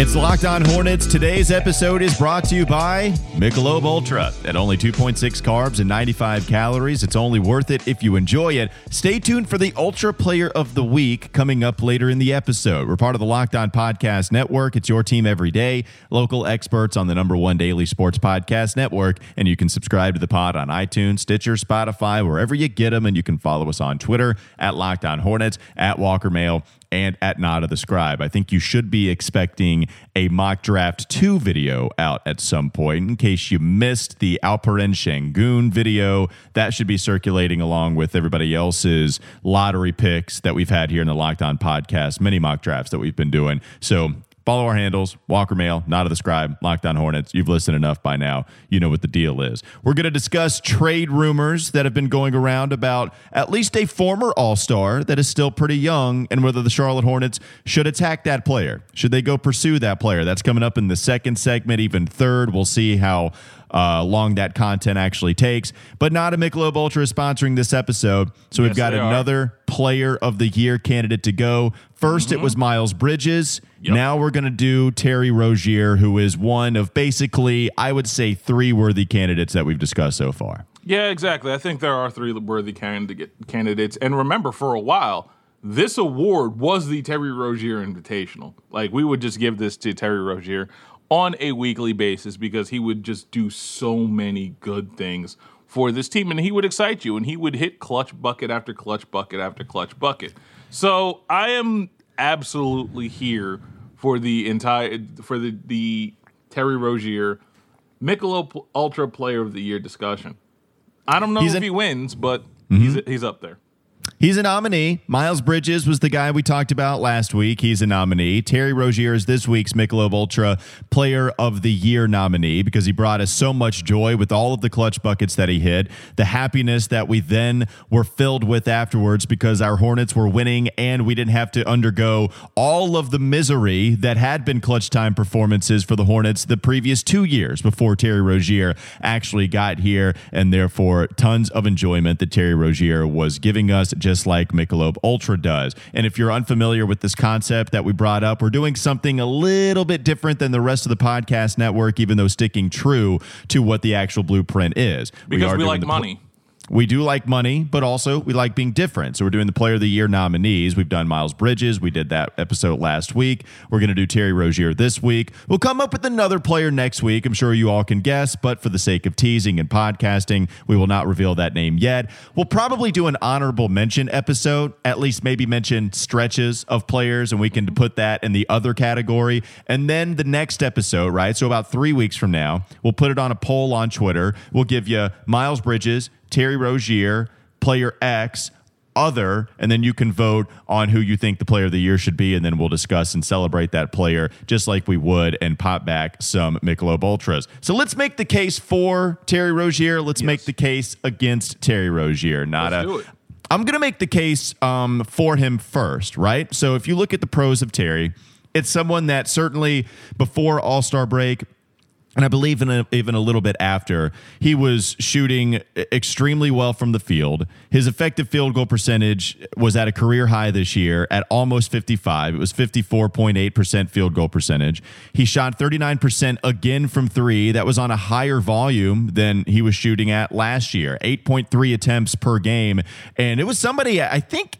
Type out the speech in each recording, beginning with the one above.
It's Locked On Hornets. Today's episode is brought to you by Michelob Ultra. At only 2.6 carbs and 95 calories, it's only worth it if you enjoy it. Stay tuned for the Ultra Player of the Week coming up later in the episode. We're part of the Locked On Podcast Network. It's your team every day. Local experts on the number one daily sports podcast network. And you can subscribe to the pod on iTunes, Stitcher, Spotify, wherever you get them. And you can follow us on Twitter at Locked On Hornets, at Walker Mehl, and at Nata the Scribe. I think you should be expecting a mock draft 2 video out at some point in case you missed the Alperen Sengun video. That should be circulating along with everybody else's lottery picks that we've had here in the Locked On podcast, many mock drafts that we've been doing. So Follow our handles, Walker Mehl, Not of the Scribe, Locked On Hornets. You've listened enough by now. You know what the deal is. We're going to discuss trade rumors that have been going around about at least a former All Star that is still pretty young and whether the Charlotte Hornets should attack that player. Should they go pursue that player? That's coming up in the second segment, even third. We'll see how uh, long that content actually takes. But Nata Michelob Ultra is sponsoring this episode. So we've got they are. another player of the year candidate to go. 1st it was Miles Bridges. Yep. Now we're going to do Terry Rozier, who is one of basically, I would say, three worthy candidates that we've discussed so far. Yeah, exactly. I think there are three worthy candidate candidates. And remember, for a while, this award was the Terry Rozier Invitational. Like we would just give this to Terry Rozier on a weekly basis because he would just do so many good things for this team and he would excite you and he would hit clutch bucket after clutch bucket after clutch bucket. So I am absolutely here for the entire for the the Terry Rozier Michelob Ultra Player of the Year discussion. I don't know He's if an- he wins, but mm-hmm. he's he's up there. He's a nominee. Miles Bridges was the guy we talked about last week. He's a nominee. Terry Rozier is this week's Michelob Ultra Player of the Year nominee because he brought us so much joy with all of the clutch buckets that he hit, the happiness that we then were filled with afterwards because our Hornets were winning and we didn't have to undergo all of the misery that had been clutch time performances for the Hornets the previous two years before Terry Rozier actually got here, and therefore tons of enjoyment that Terry Rozier was giving us, just like Michelob Ultra does. And if you're unfamiliar with this concept that we brought up, we're doing something a little bit different than the rest of the podcast network, even though sticking true to what the actual blueprint is. Because are we like the pl- money. We do like money, but also we like being different. So we're doing the Player of the Year nominees. We've done Miles Bridges. We did that episode last week. We're going to do Terry Rozier this week. We'll come up with another player next week. I'm sure you all can guess, but for the sake of teasing and podcasting, we will not reveal that name yet. We'll probably do an honorable mention episode, at least maybe mention stretches of players, and we can put that in the other category. And then the next episode, right? So about three weeks from now, we'll put it on a poll on Twitter. We'll give you Miles Bridges, Terry Rozier, player X, other, and then you can vote on who you think the player of the year should be, and then we'll discuss and celebrate that player just like we would and pop back some Michelob Ultras. So let's make the case for Terry Rozier. Let's make the case against Terry Rozier. Not Let's a do it. I'm going to make the case um, for him first, right? So if you look at the pros of Terry, it's someone that certainly before All Star break, and I believe in a, even a little bit after, he was shooting extremely well from the field. His effective field goal percentage was at a career high this year at almost 55. It was 54.8% field goal percentage. He shot 39% again from three. That was on a higher volume than he was shooting at last year, 8.3 attempts per game. And it was somebody, I think,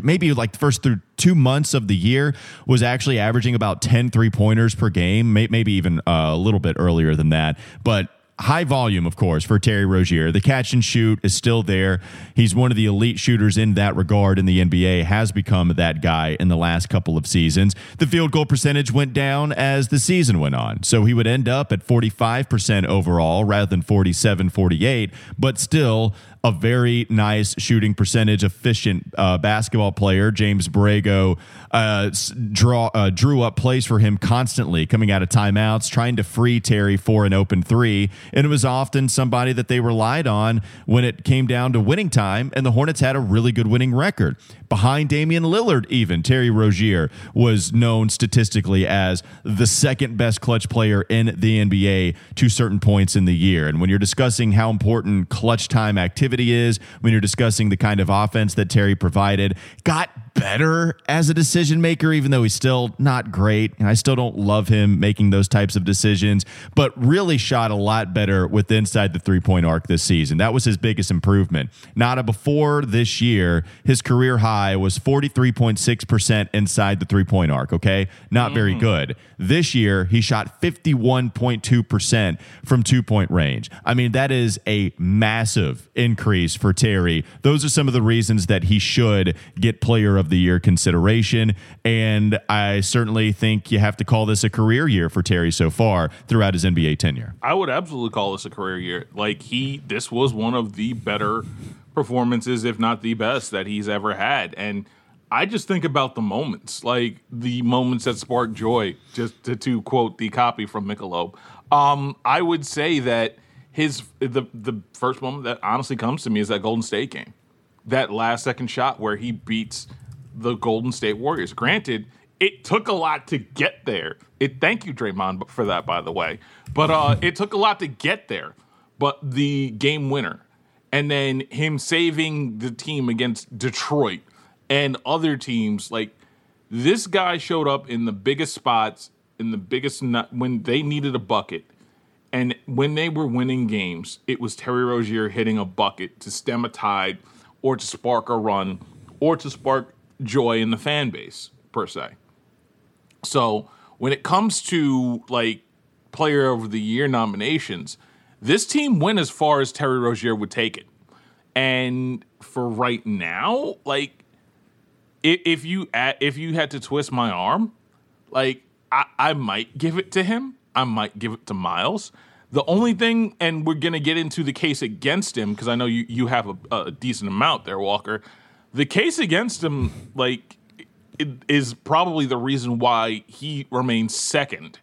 maybe like the first through two months of the year was actually averaging about 10 three pointers per game, may, maybe even uh, a little bit earlier than that. But high volume, of course, for Terry Rozier. The catch and shoot is still there. He's one of the elite shooters in that regard in the NBA, has become that guy in the last couple of seasons. The field goal percentage went down as the season went on. So he would end up at 45% overall rather than 47, 48, but still a very nice shooting percentage, efficient uh, basketball player. James Borrego uh, draw uh, drew up plays for him constantly, coming out of timeouts, trying to free Terry for an open three, and it was often somebody that they relied on when it came down to winning time. And the Hornets had a really good winning record behind Damian Lillard. Even Terry Rozier was known statistically as the second best clutch player in the NBA to certain points in the year. And when you're discussing how important clutch time activity is, when you're discussing the kind of offense that Terry provided, got better as a decision maker, even though he's still not great. And I still don't love him making those types of decisions, but really shot a lot better with inside the three point arc this season. That was his biggest improvement. Nata before this year, his career high was 43.6% inside the three point arc. Okay. Not mm. very good. This year, he shot 51.2% from two point range. I mean, that is a massive increase for Terry. Those are some of the reasons that he should get player of the year consideration. And I certainly think you have to call this a career year for Terry so far throughout his NBA tenure. I would absolutely call this a career year. Like, he, this was one of the better performances, if not the best, that he's ever had. And I just think about the moments, like the moments that spark joy, just to, to quote the copy from Michelob. Um, I would say that his the the first moment that honestly comes to me is that Golden State game. That last second shot where he beats the Golden State Warriors. Granted, it took a lot to get there. It thank you, Draymond, for that, by the way. But uh, it took a lot to get there. But the game winner, and then him saving the team against Detroit and other teams, like this guy showed up in the biggest spots, in the biggest when they needed a bucket. And when they were winning games, it was Terry Rozier hitting a bucket to stem a tide or to spark a run or to spark joy in the fan base, per se. So when it comes to like player of the year nominations, this team went as far as Terry Rozier would take it. And for right now, like if you if you had to twist my arm, like I, I might give it to him. I might give it to Miles. The only thing, and we're gonna get into the case against him because I know you you have a, a, decent amount there, Walker. The case against him, like, is probably the reason why he remains second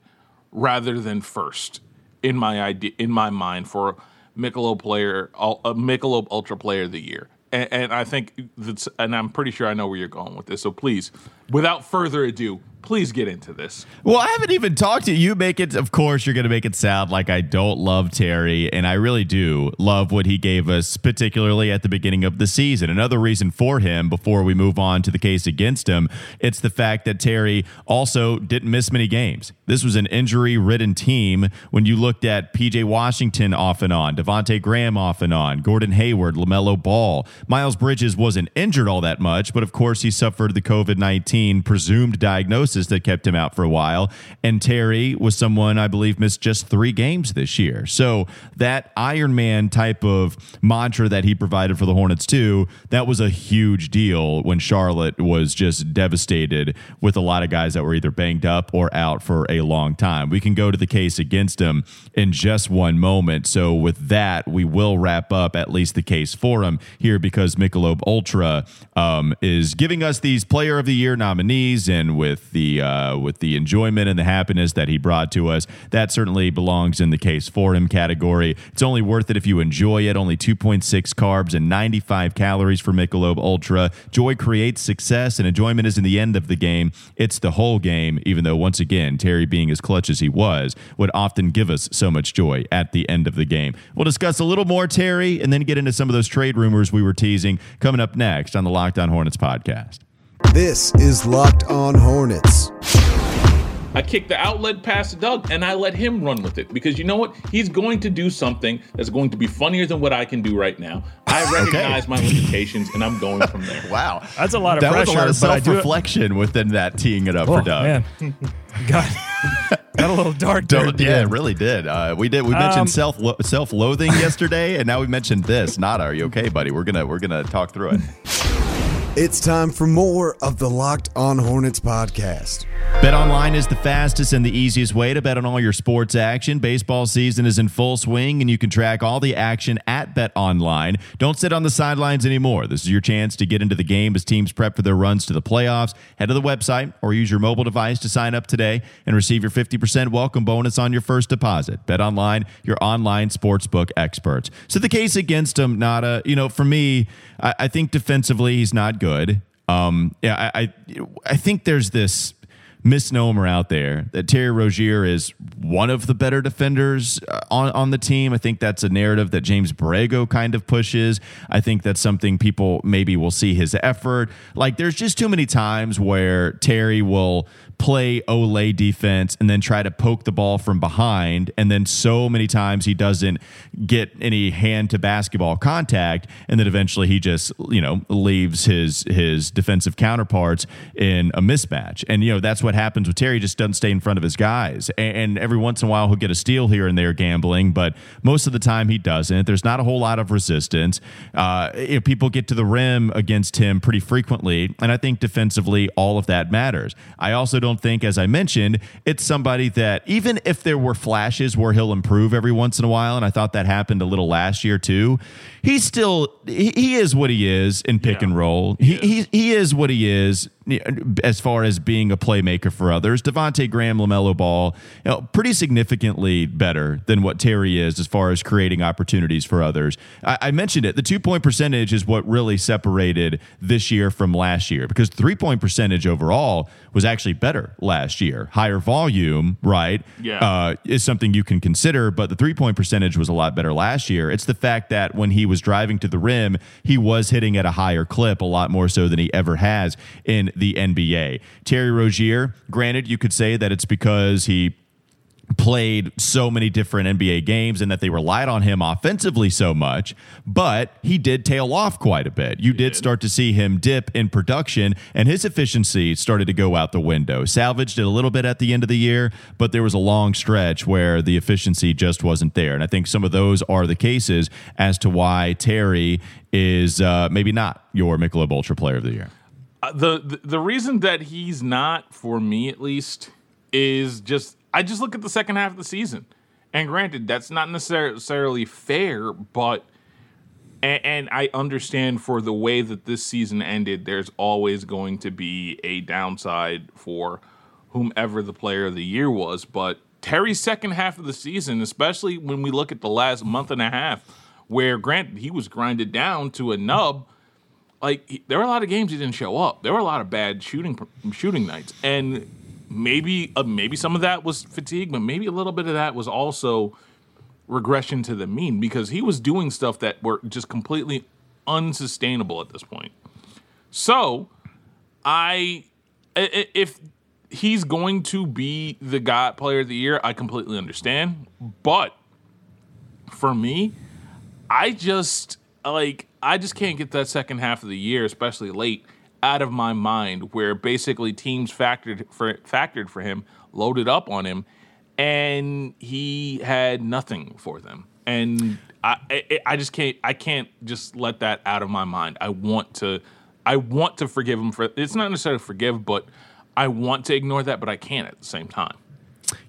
rather than first in my idea in my mind for Michelob player, a Michelob Ultra Player of the Year and, and I think that's, and I'm pretty sure I know where you're going with this. So please, without further ado, please get into this. Well, I haven't even talked to you. Make it, of course, you're going to make it sound like I don't love Terry, and I really do love what he gave us, particularly at the beginning of the season. Another reason for him, before we move on to the case against him, it's the fact that Terry also didn't miss many games. This was an injury-ridden team. When you looked at PJ Washington off and on, Devonte Graham off and on, Gordon Hayward, LaMelo Ball, Miles Bridges wasn't injured all that much, but of course he suffered the COVID nineteen presumed diagnosis that kept him out for a while. And Terry was someone I believe missed just three games this year. So that Iron Man type of mantra that he provided for the Hornets too, that was a huge deal when Charlotte was just devastated with a lot of guys that were either banged up or out for a long time. We can go to the case against him in just one moment. So with that, we will wrap up at least the case for him here because Michelob Ultra um, is giving us these Player of the Year nominees, and with the the uh, with the enjoyment and the happiness that he brought to us. That certainly belongs in the case for him category. It's only worth it if you enjoy it. Only 2.6 carbs and 95 calories for Michelob Ultra. Joy creates success, and enjoyment isn't the end of the game. It's the whole game. Even though once again Terry, being as clutch as he was, would often give us so much joy at the end of the game. We'll discuss a little more Terry, and then get into some of those trade rumors we were teasing coming up next on the Locked On Hornets podcast. This is Locked On Hornets. I kicked the outlet past Doug and I let him run with it because you know what? He's going to do something that's going to be funnier than what I can do right now. I recognize okay. my limitations and I'm going from there. wow. That's a lot of that pressure. was a lot of self reflection within that teeing it up oh, for Doug. Man. got, got a little dark there. yeah, it really did. Uh, we did. We mentioned um, self self loathing yesterday, and now we mentioned this. Not are you okay, buddy? We're gonna we're gonna talk through it. It's time for more of the Locked On Hornets podcast. Bet online is the fastest and the easiest way to bet on all your sports action. Baseball season is in full swing, and you can track all the action at Bet Online. Don't sit on the sidelines anymore. This is your chance to get into the game as teams prep for their runs to the playoffs. Head to the website or use your mobile device to sign up today and receive your 50% welcome bonus on your first deposit. Bet Online, your online sportsbook experts. So the case against him, Nata, you know, for me, I, I think defensively he's not good. Um, yeah, I, I, I think there's this misnomer out there that Terry Rozier is one of the better defenders uh, on, on the team. I think that's a narrative that James Borrego kind of pushes. I think that's something people maybe will see his effort. Like there's just too many times where Terry will play olé defense and then try to poke the ball from behind. And then so many times he doesn't get any hand to basketball contact. And then eventually he just, you know, leaves his his defensive counterparts in a mismatch. And, you know, that's what happens with Terry. Just doesn't stay in front of his guys. And, and every once in a while he'll get a steal here and there gambling, but most of the time he doesn't. There's not a whole lot of resistance. Uh, if people get to the rim against him pretty frequently. And I think defensively, all of that matters. I also don't think, as I mentioned, it's somebody that even if there were flashes where he'll improve every once in a while, and I thought that happened a little last year too, he's still he, he is what he is in pick Yeah. and roll. He, he he is what he is as far as being a playmaker for others. Devonte Graham, Lamelo Ball, you know, pretty significantly better than what Terry is as far as creating opportunities for others. I, I mentioned it. The two point percentage is what really separated this year from last year because three point percentage overall was actually better last year. Higher volume, right? Yeah. Uh, is something you can consider, but the three point percentage was a lot better last year. It's the fact that when he was driving to the rim, he was hitting at a higher clip, a lot more so than he ever has in the NBA. Terry Rozier, granted, you could say that it's because he played so many different NBA games and that they relied on him offensively so much, but he did tail off quite a bit. You did start to see him dip in production and his efficiency started to go out the window. Salvaged it a little bit at the end of the year, but there was a long stretch where the efficiency just wasn't there. And I think some of those are the cases as to why Terry is uh, maybe not your Michelob Ultra Player of the Year. Uh, the, the the reason that he's not for me at least is just I just look at the second half of the season, and granted that's not necessarily fair, but and, and I understand for the way that this season ended, there's always going to be a downside for whomever the player of the year was, but Terry's second half of the season, especially when we look at the last month and a half, where granted he was grinded down to a nub like he- there were a lot of games he didn't show up. There were a lot of bad shooting shooting nights, and maybe uh, maybe some of that was fatigue, but maybe a little bit of that was also regression to the mean because he was doing stuff that were just completely unsustainable at this point. So, I if he's going to be the guy player of the year, I completely understand, but for me, I just like I just can't get that second half of the year, especially late, out of my mind. Where basically teams factored for factored for him, loaded up on him, and he had nothing for them. And I, I, I just can't I can't just let that out of my mind. I want to I want to forgive him for it's not necessarily forgive, but I want to ignore that, but I can't at the same time.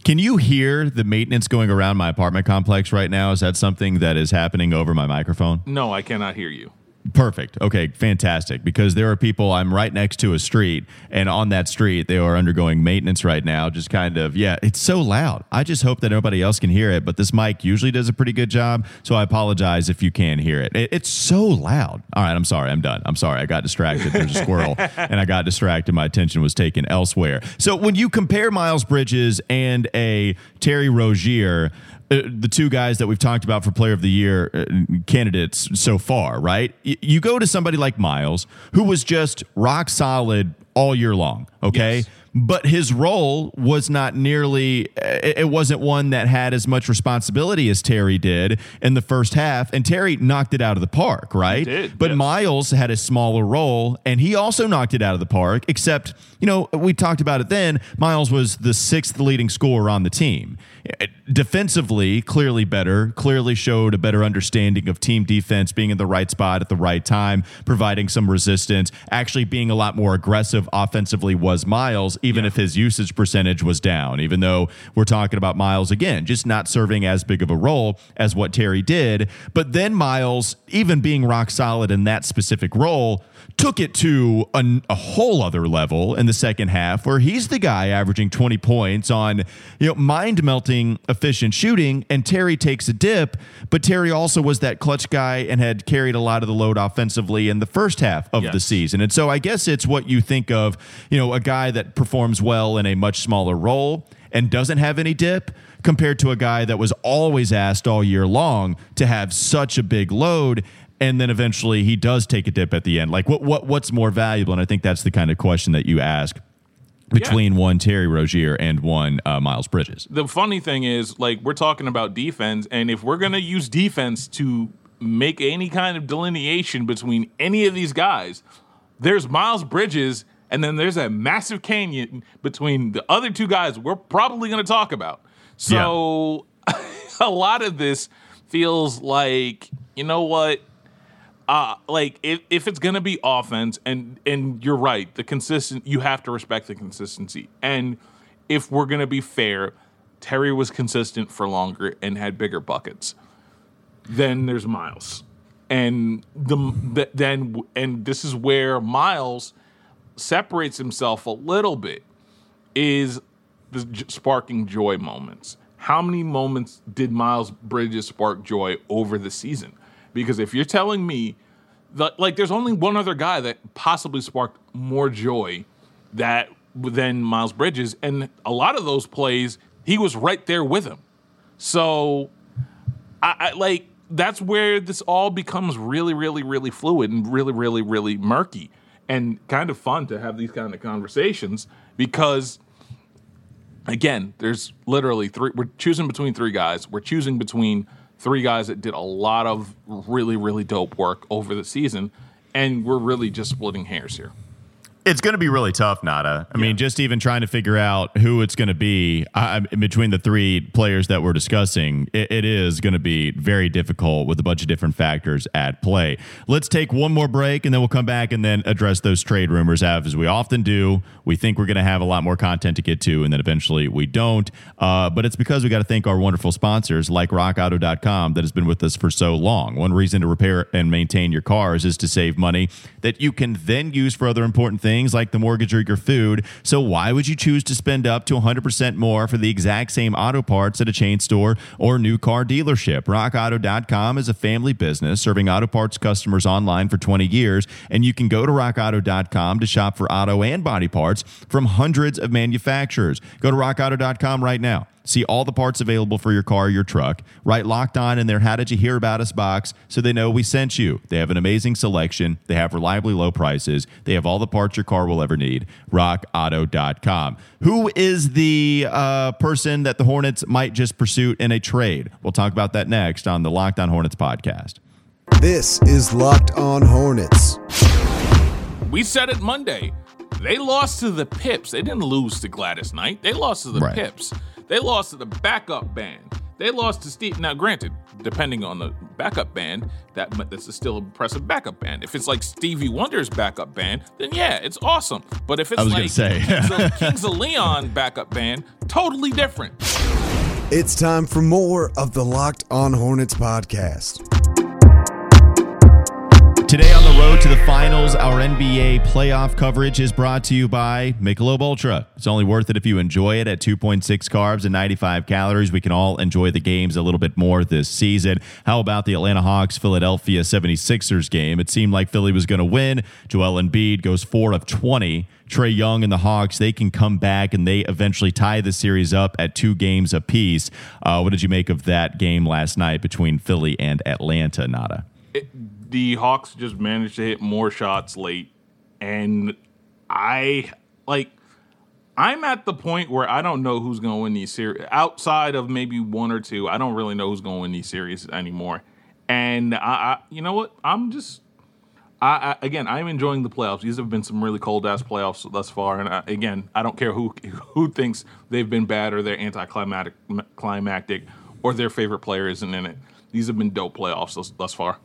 Can you hear the maintenance going around my apartment complex right now? Is that something that is happening over my microphone? No, I cannot hear you. Perfect. Okay, fantastic. Because there are people, I'm right next to a street, and on that street, they are undergoing maintenance right now. Just kind of, yeah, it's so loud. I just hope that nobody else can hear it, but this mic usually does a pretty good job. So I apologize if you can hear it. it it's so loud. All right, I'm sorry. I'm done. I'm sorry. I got distracted. There's a squirrel, and I got distracted. My attention was taken elsewhere. So when you compare Miles Bridges and a Terry Rozier, the two guys that we've talked about for player of the year uh, candidates so far, right? You go to somebody like Miles, who was just rock solid all year long, okay? Yes. But his role was not nearly it wasn't one that had as much responsibility as Terry did in the first half. And Terry knocked it out of the park right? did, but yes. Miles had a smaller role and he also knocked it out of the park except you know we talked about it then. Miles was the sixth leading scorer on the team. Eh, defensively clearly better clearly showed a better understanding of team defense being in the right spot at the right time providing some resistance. Actually being a lot more aggressive offensively was Miles even if his usage percentage was down even though we're talking about Miles again just not serving as big of a role as what Terry did. But then Miles even being rock solid in that specific role took it to a, a, whole other level in the second half where he's the guy averaging 20 points on you know mind melting efficient shooting and Terry takes a dip. But Terry also was that clutch guy and had carried a lot of the load offensively in the first half of Yes. the season. And so I guess it's what you think of you know a guy that performs well in a much smaller role and doesn't have any dip compared to a guy that was always asked all year long to have such a big load and then eventually he does take a dip at the end. Like what what what's more valuable? And I think that's the kind of question that you ask between one Terry Rozier and one uh, Miles Bridges. the funny thing is, like, we're talking about defense, and if we're gonna use defense to make any kind of delineation between any of these guys, there's Miles Bridges, and then there's a massive canyon between the other two guys we're probably gonna talk about. So a lot of this feels like, you know what? uh like if, if it's gonna be offense and and you're right the consistent you have to respect the consistency and if we're gonna be fair terry was consistent for longer and had bigger buckets then there's miles and the, the then and this is where miles separates himself a little bit is the sparking joy moments. How many moments did Miles Bridges spark joy over the season? Because if you're telling me that like there's only one other guy that possibly sparked more joy that than Miles Bridges, and a lot of those plays he was right there with him. So I, I like that's where this all becomes really, really, really fluid and really, really, really murky and kind of fun to have these kind of conversations because again, there's literally three we're choosing between three guys. We're choosing between three guys that did a lot of really, really dope work over the season, and we're really just splitting hairs here. It's going to be really tough, Nata. I mean, just even trying to figure out who it's going to be uh, between the three players that we're discussing, it, it is going to be very difficult with a bunch of different factors at play. Let's take one more break and then we'll come back and then address those trade rumors as we often do. We think we're going to have a lot more content to get to, and then eventually we don't. Uh, but it's because we got to thank our wonderful sponsors like RockAuto.com that has been with us for so long. One reason to repair and maintain your cars is to save money that you can then use for other important things like the mortgage or your food. So why would you choose to spend up to 100% more for the exact same auto parts at a chain store or new car dealership? RockAuto.com is a family business serving auto parts customers online for 20 years, and you can go to RockAuto.com to shop for auto and body parts from hundreds of manufacturers. Go to RockAuto.com right now. See all the parts available for your car, or your truck. Write locked on in their How Did You Hear About Us box so they know we sent you. They have an amazing selection. They have reliably low prices. They have all the parts your car will ever need. RockAuto.com. Who is the uh, person that the Hornets might just pursue in a trade? We'll talk about that next on the Locked On Hornets podcast. This is Locked On Hornets. We said it Monday. They lost to the Pips. They didn't lose to Gladys Knight. They lost to the Right. Pips. They lost to the backup band. They lost to Steve. Now, granted, depending on the backup band, that that's a still impressive backup band. If it's like Stevie Wonder's backup band, then yeah, it's awesome. But if it's I was like gonna say. Kings, of, Kings of Leon backup band, totally different. It's time for more of the Locked On Hornets podcast. Road to the finals, our NBA playoff coverage is brought to you by Michelob Ultra. It's only worth it if you enjoy it at 2.6 carbs and 95 calories. We can all enjoy the games a little bit more this season. How about the Atlanta Hawks Philadelphia 76ers game? It seemed like Philly was going to win. Joel Embiid goes 4 of 20. Trae Young and the Hawks, they can come back and they eventually tie the series up at two games apiece. Uh, what did you make of that game last night between Philly and Atlanta, Nata? The Hawks just managed to hit more shots late, and I like I'm at the point where I don't know who's going to win these series. Outside of maybe one or two, I don't really know who's going to win these series anymore. And I, I you know what? I'm just, I, I, again, I'm enjoying the playoffs. These have been some really cold ass playoffs thus far. And I, again, I don't care who who thinks they've been bad or they're anticlimactic, climactic, or their favorite player isn't in it. These have been dope playoffs thus, thus far.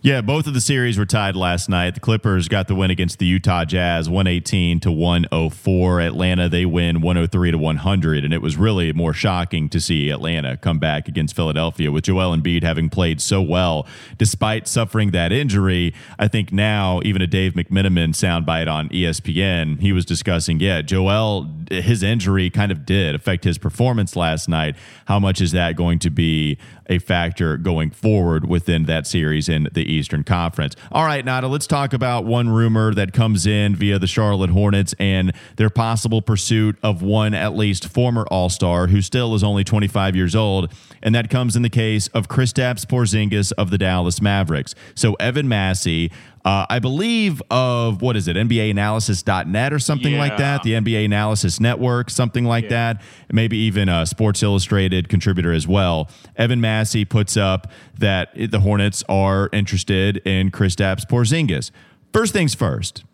Yeah, both of the series were tied last night. The Clippers got the win against the Utah Jazz 118 to 104. Atlanta, they win 103 to 100. And it was really more shocking to see Atlanta come back against Philadelphia with Joel Embiid having played so well despite suffering that injury. I think now, even a Dave McMenamin soundbite on ESPN, he was discussing, yeah, Joel, his injury kind of did affect his performance last night. How much is that going to be a factor going forward within that series in the Eastern Conference. All right, Nata, let's talk about one rumor that comes in via the Charlotte Hornets and their possible pursuit of one at least former All Star who still is only 25 years old. And that comes in the case of Kristaps Porzingis of the Dallas Mavericks. So Evan Massey, uh, I believe of what is it, NBAanalysis.net or something yeah. like that, the NBA Analysis Network, something like yeah. that, maybe even a Sports Illustrated contributor as well. Evan Massey puts up that the Hornets are interested in Chris Kristaps Porzingis. First things first.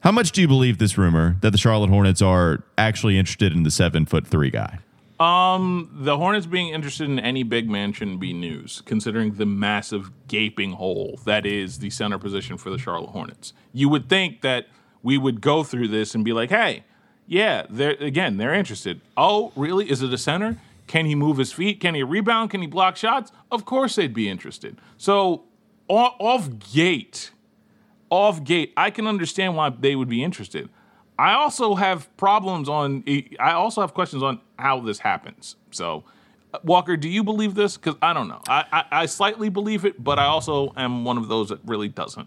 How much do you believe this rumor that the Charlotte Hornets are actually interested in the seven foot three guy? Um, the Hornets being interested in any big man shouldn't be news, considering the massive gaping hole that is the center position for the Charlotte Hornets. You would think that we would go through this and be like, "Hey, yeah, they're again, they're interested. Oh, really? Is it a center? Can he move his feet? Can he rebound? Can he block shots? Of course, they'd be interested. So, off gate, off gate, I can understand why they would be interested. I also have problems on. I also have questions on how this happens. So, Walker, do you believe this? Because I don't know. I, I, I slightly believe it, but I also am one of those that really doesn't.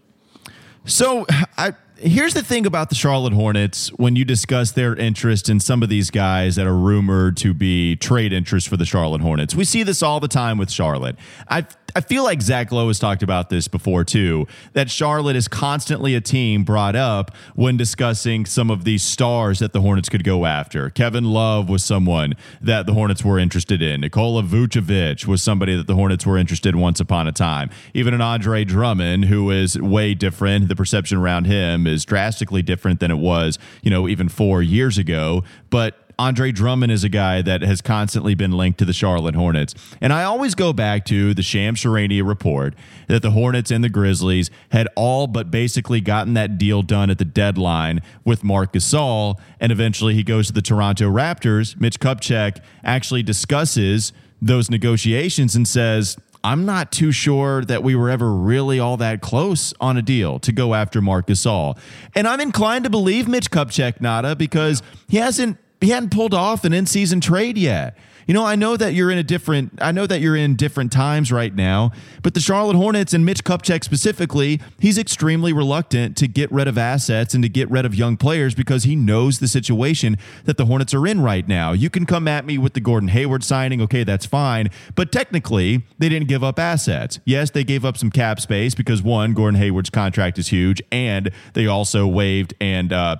So, I here's the thing about the Charlotte Hornets when you discuss their interest in some of these guys that are rumored to be trade interest for the Charlotte Hornets. We see this all the time with Charlotte. I I feel like Zach Lowe has talked about this before too. That Charlotte is constantly a team brought up when discussing some of these stars that the Hornets could go after. Kevin Love was someone that the Hornets were interested in. Nikola Vucevic was somebody that the Hornets were interested in once upon a time. Even an Andre Drummond, who is way different. The perception around him is drastically different than it was, you know, even four years ago. But Andre Drummond is a guy that has constantly been linked to the Charlotte Hornets. And I always go back to the Shams Charania report that the Hornets and the Grizzlies had all but basically gotten that deal done at the deadline with Marc Gasol. And eventually he goes to the Toronto Raptors. Mitch Kupchak actually discusses those negotiations and says, I'm not too sure that we were ever really all that close on a deal to go after Marc Gasol. And I'm inclined to believe Mitch Kupchak, Nata, because he hasn't he hadn't pulled off an in-season trade yet. You know, I know that you're in a different I know that you're in different times right now, but the Charlotte Hornets and Mitch Kupchak specifically, he's extremely reluctant to get rid of assets and to get rid of young players because he knows the situation that the Hornets are in right now. You can come at me with the Gordon Hayward signing, okay, that's fine, but technically, they didn't give up assets. Yes, they gave up some cap space because one, Gordon Hayward's contract is huge and they also waived and uh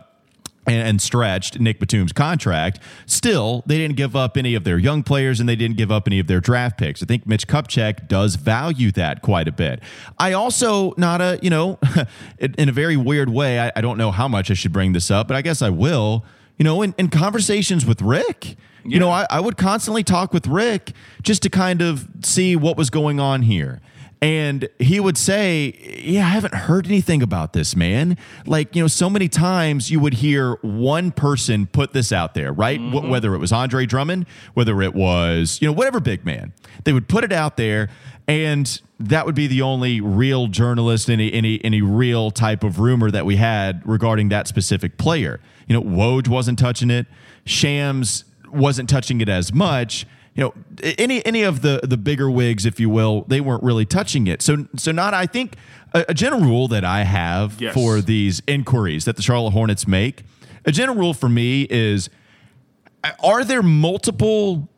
and, stretched Nick Batum's contract. Still, they didn't give up any of their young players and they didn't give up any of their draft picks. I think Mitch Kupchak does value that quite a bit. I also, Nata, you know, in a very weird way, I, I, don't know how much I should bring this up, but I guess I will. You know, in, in conversations with Rick, yeah. you know, I, I would constantly talk with Rick just to kind of see what was going on here. And he would say, Yeah, I haven't heard anything about this, man. Like, you know, so many times you would hear one person put this out there, right? Mm-hmm. W- whether it was Andre Drummond, whether it was, you know, whatever big man, they would put it out there. And that would be the only real journalist, any, any, any real type of rumor that we had regarding that specific player. You know, Woj wasn't touching it, Shams wasn't touching it as much you know any any of the the bigger wigs if you will they weren't really touching it so so not i think a, a general rule that i have yes. for these inquiries that the charlotte hornets make a general rule for me is uh, are there multiple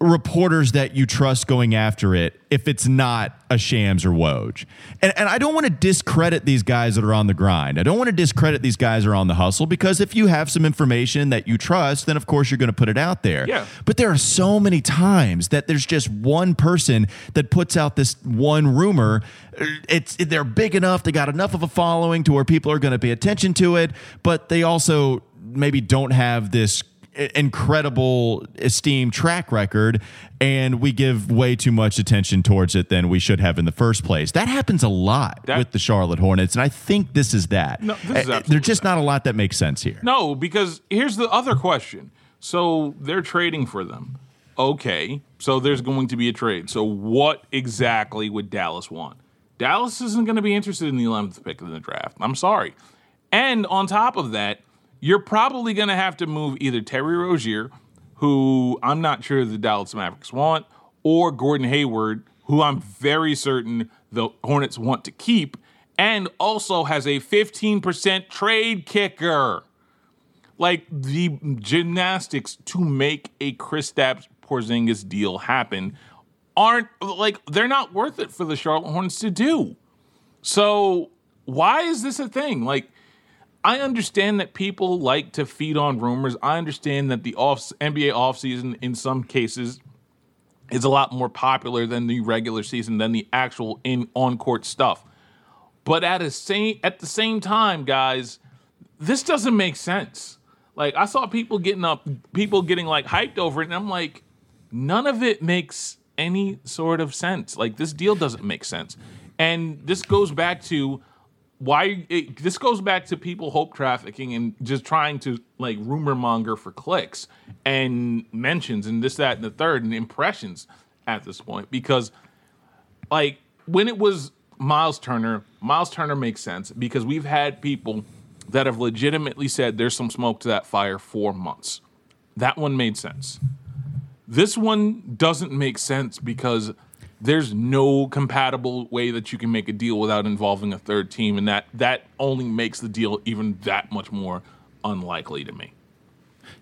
reporters that you trust going after it if it's not a Shams or Woj. And, and I don't want to discredit these guys that are on the grind. I don't want to discredit these guys that are on the hustle because if you have some information that you trust, then of course you're going to put it out there. Yeah. But there are so many times that there's just one person that puts out this one rumor. Uh, it's they're big enough, they got enough of a following to where people are going to pay attention to it, but they also maybe don't have this incredible esteemed track record and we give way too much attention towards it than we should have in the first place. That happens a lot That- with the Charlotte Hornets and I think this is that. No, this is Uh, There's just not a lot that makes sense here. No, because here's the other question. So they're trading for them. Okay, so there's going to be a trade. So what exactly would Dallas want? Dallas isn't going to be interested in the 11th pick in the draft. I'm sorry. And on top of that, you're probably going to have to move either Terry Rozier, who I'm not sure the Dallas Mavericks want, or Gordon Hayward, who I'm very certain the Hornets want to keep, and also has a 15% trade kicker like the gymnastics to make a Kristaps Porzingis deal happen aren't like they're not worth it for the Charlotte Hornets to do. So why is this a thing? Like I understand that people like to feed on rumors. I understand that the off NBA offseason in some cases is a lot more popular than the regular season than the actual in on court stuff. But at a same at the same time, guys, this doesn't make sense. Like I saw people getting up, people getting like hyped over it, and I'm like, none of it makes any sort of sense. Like this deal doesn't make sense, and this goes back to why it, this goes back to people hope trafficking and just trying to like rumor monger for clicks and mentions and this that and the third and impressions at this point because like when it was Miles Turner, Miles Turner makes sense because we've had people that have legitimately said there's some smoke to that fire for months. That one made sense. This one doesn't make sense because there's no compatible way that you can make a deal without involving a third team, and that that only makes the deal even that much more unlikely to me.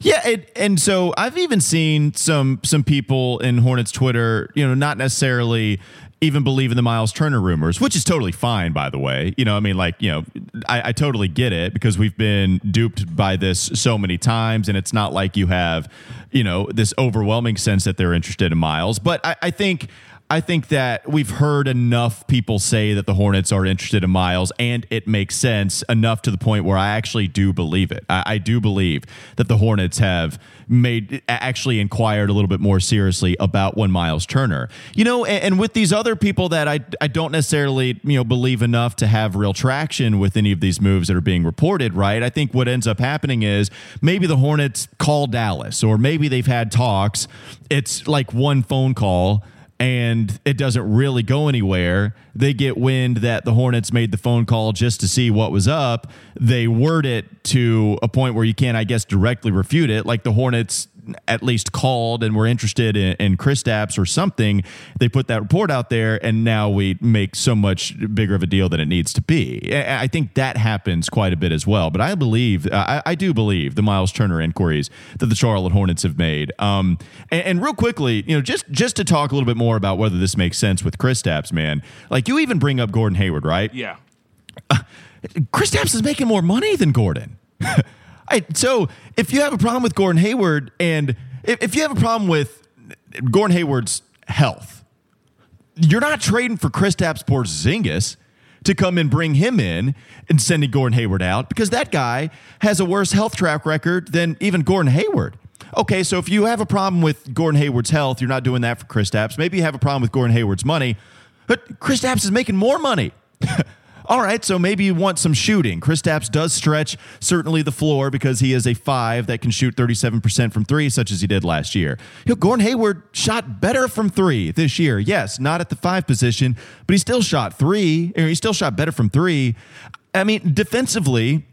Yeah, it, and so I've even seen some some people in Hornets Twitter, you know, not necessarily even believe in the Miles Turner rumors, which is totally fine, by the way. You know, I mean, like, you know, I, I totally get it because we've been duped by this so many times, and it's not like you have, you know, this overwhelming sense that they're interested in Miles. But I, I think I think that we've heard enough people say that the Hornets are interested in Miles, and it makes sense enough to the point where I actually do believe it. I, I do believe that the Hornets have made actually inquired a little bit more seriously about one Miles Turner. You know, and, and with these other people that I I don't necessarily you know believe enough to have real traction with any of these moves that are being reported. Right? I think what ends up happening is maybe the Hornets call Dallas, or maybe they've had talks. It's like one phone call and it doesn't really go anywhere. They get wind that the Hornets made the phone call just to see what was up. They word it to a point where you can't, I guess, directly refute it. Like the Hornets at least called and were interested in, in Kristaps or something. They put that report out there, and now we make so much bigger of a deal than it needs to be. I think that happens quite a bit as well. But I believe, I, I do believe, the Miles Turner inquiries that the Charlotte Hornets have made. Um, and, and real quickly, you know, just just to talk a little bit more about whether this makes sense with Chris Kristaps, man. Like you even bring up Gordon Hayward, right? Yeah. chris Kristaps is making more money than Gordon. So if you have a problem with Gordon Hayward and if, if you have a problem with Gordon Hayward's health, you're not trading for Chris Kristaps Porzingis to come and bring him in and sending Gordon Hayward out because that guy has a worse health track record than even Gordon Hayward. Okay, so if you have a problem with Gordon Hayward's health, you're not doing that for Chris Kristaps. Maybe you have a problem with Gordon Hayward's money, but Chris Kristaps is making more money. All right, so maybe you want some shooting. Kristaps does stretch certainly the floor because he is a five that can shoot 37% from three, such as he did last year. Gordon Hayward shot better from three this year. Yes, not at the five position, but he still shot three, or he still shot better from three. I mean, defensively,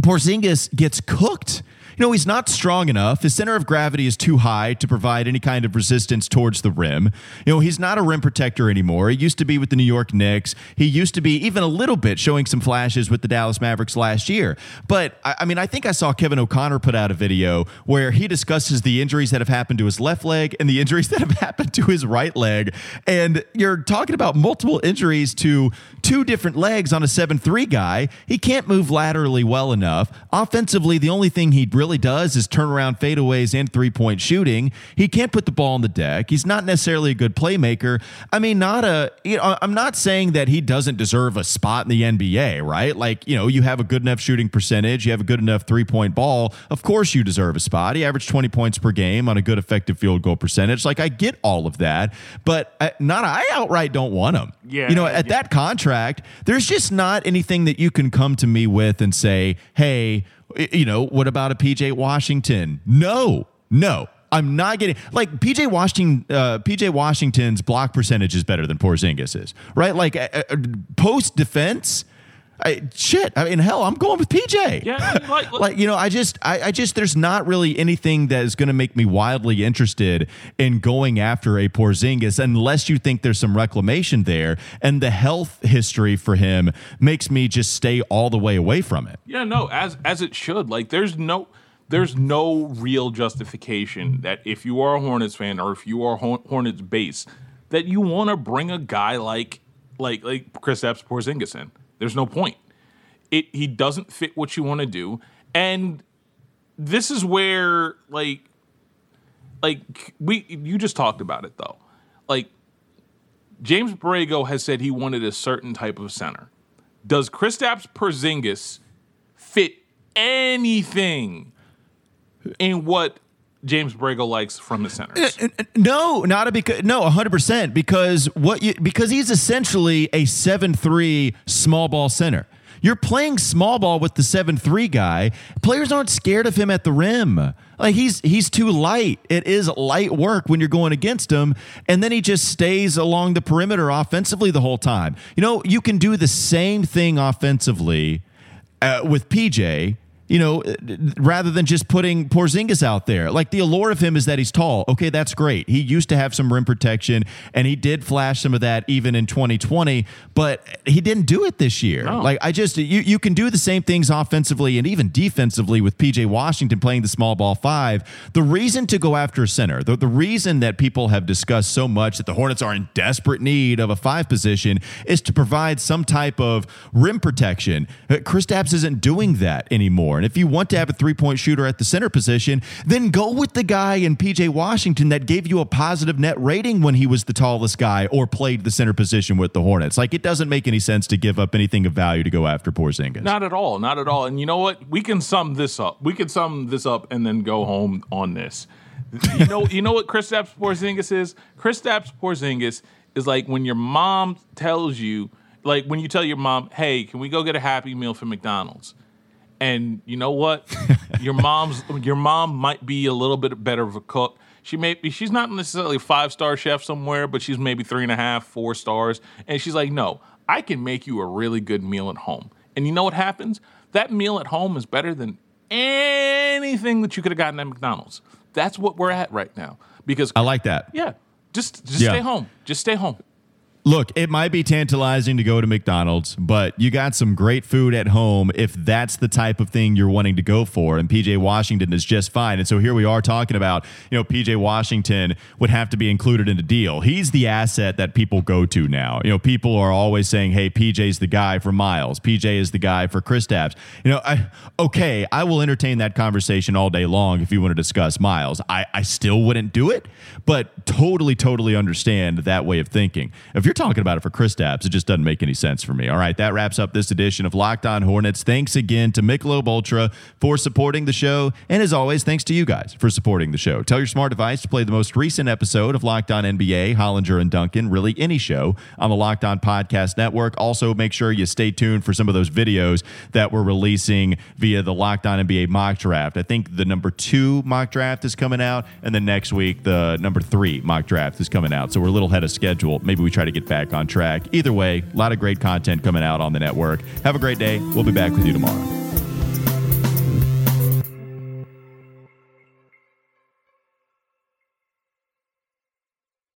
Porzingis gets cooked. You know, he's not strong enough. His center of gravity is too high to provide any kind of resistance towards the rim. You know, he's not a rim protector anymore. He used to be with the New York Knicks. He used to be even a little bit showing some flashes with the Dallas Mavericks last year. But I, mean, I think I saw Kevin O'Connor put out a video where he discusses the injuries that have happened to his left leg and the injuries that have happened to his right leg. And you're talking about multiple injuries to two different legs on a 7 3 guy. He can't move laterally well enough. Offensively, the only thing he really does is turn around fadeaways and three point shooting. He can't put the ball on the deck. He's not necessarily a good playmaker. I mean, Nata, you know, I'm not saying that he doesn't deserve a spot in the NBA, right? Like, you know, you have a good enough shooting percentage, you have a good enough three point ball. Of course, you deserve a spot. He averaged 20 points per game on a good effective field goal percentage. Like, I get all of that, but I, not I outright don't want him. Yeah, You know, at yeah. that contract, there's just not anything that you can come to me with and say, hey, you know, what about a PJ Washington? No, no. I'm not getting like PJ Washington. Uh, PJ Washington's block percentage is better than Porzingis is, right? Like uh, uh, post defense, I, shit. I mean, hell, I'm going with PJ. Yeah, like- like you know, I just, I, I just, there's not really anything that is going to make me wildly interested in going after a Porzingis unless you think there's some reclamation there, and the health history for him makes me just stay all the way away from it. Yeah, no, as as it should. Like there's no there's no real justification that if you are a Hornets fan or if you are Hor- Hornets base that you want to bring a guy like like like Kristaps Porzingis in. There's no point. It he doesn't fit what you want to do, and this is where like like we you just talked about it though. Like James Borrego has said he wanted a certain type of center. Does Kristaps Porzingis fit anything in what James Borrego likes from the centers? Uh, uh, uh, no, not a because no, hundred percent because what you because he's essentially a seven three small ball center. You're playing small ball with the seven three guy. Players aren't scared of him at the rim. Like he's he's too light. It is light work when you're going against him, and then he just stays along the perimeter offensively the whole time. You know, you can do the same thing offensively uh, with PJ, you know, rather than just putting Porzingis out there. Like the allure of him is that he's tall. Okay, that's great. He used to have some rim protection, and he did flash some of that even in 2020, but he didn't do it this year. No. Like I just you you can do the same things offensively and even defensively with PJ Washington playing the small ball five. The reason to go after a center, the, the reason that people have discussed so much that the Hornets are in desperate need of a five position is to provide some type of rim protection. Uh, Kristaps isn't doing that anymore. And if you want to have a three point shooter at the center position, then go with the guy in PJ Washington that gave you a positive net rating when he was the tallest guy or played the center position with the Hornets. Like it doesn't make any sense to give up anything of value to go after Porzingis. Not at all. Not at all. And you know what? We can sum this up. We can sum this up and then go home on this. You know, you know what Kristaps Porzingis is? Kristaps Porzingis is like when your mom tells you, like when you tell your mom, "Hey, can we go get a Happy Meal from McDonald's?" And you know what? your mom's your mom might be a little bit better of a cook. She may be she's not necessarily a five star chef somewhere, but she's maybe three and a half, four stars. And she's like, no, I can make you a really good meal at home. And you know what happens? That meal at home is better than anything that you could have gotten at McDonald's. That's what we're at right now. Because I like that. yeah, just just Yeah. stay home. Just stay home. Look, it might be tantalizing to go to McDonald's, but you got some great food at home if that's the type of thing you're wanting to go for. And PJ Washington is just fine. And so here we are talking about, you know, PJ Washington would have to be included in a deal. He's the asset that people go to now. You know, people are always saying, hey, PJ's the guy for Miles. PJ is the guy for Chris Kristaps. You know, I okay, I will entertain that conversation all day long if you want to discuss Miles. I, I still wouldn't do it, but totally, totally understand that way of thinking. If you're talking about it for Kristaps, it just doesn't make any sense for me. All right, that wraps up this edition of Locked On Hornets. Thanks again to Michelob Ultra for supporting the show. And as always, thanks to you guys for supporting the show. Tell your smart device to play the most recent episode of Locked On NBA, Hollinger and Duncan, really any show on the Locked On Podcast Network. Also, make sure you stay tuned for some of those videos that we're releasing via the Locked On NBA mock draft. I think the number two mock draft is coming out, and then next week, the number three mock draft is coming out. So we're a little ahead of schedule. Maybe we try to get back on track. Either way, a lot of great content coming out on the network. Have a great day. We'll be back with you tomorrow.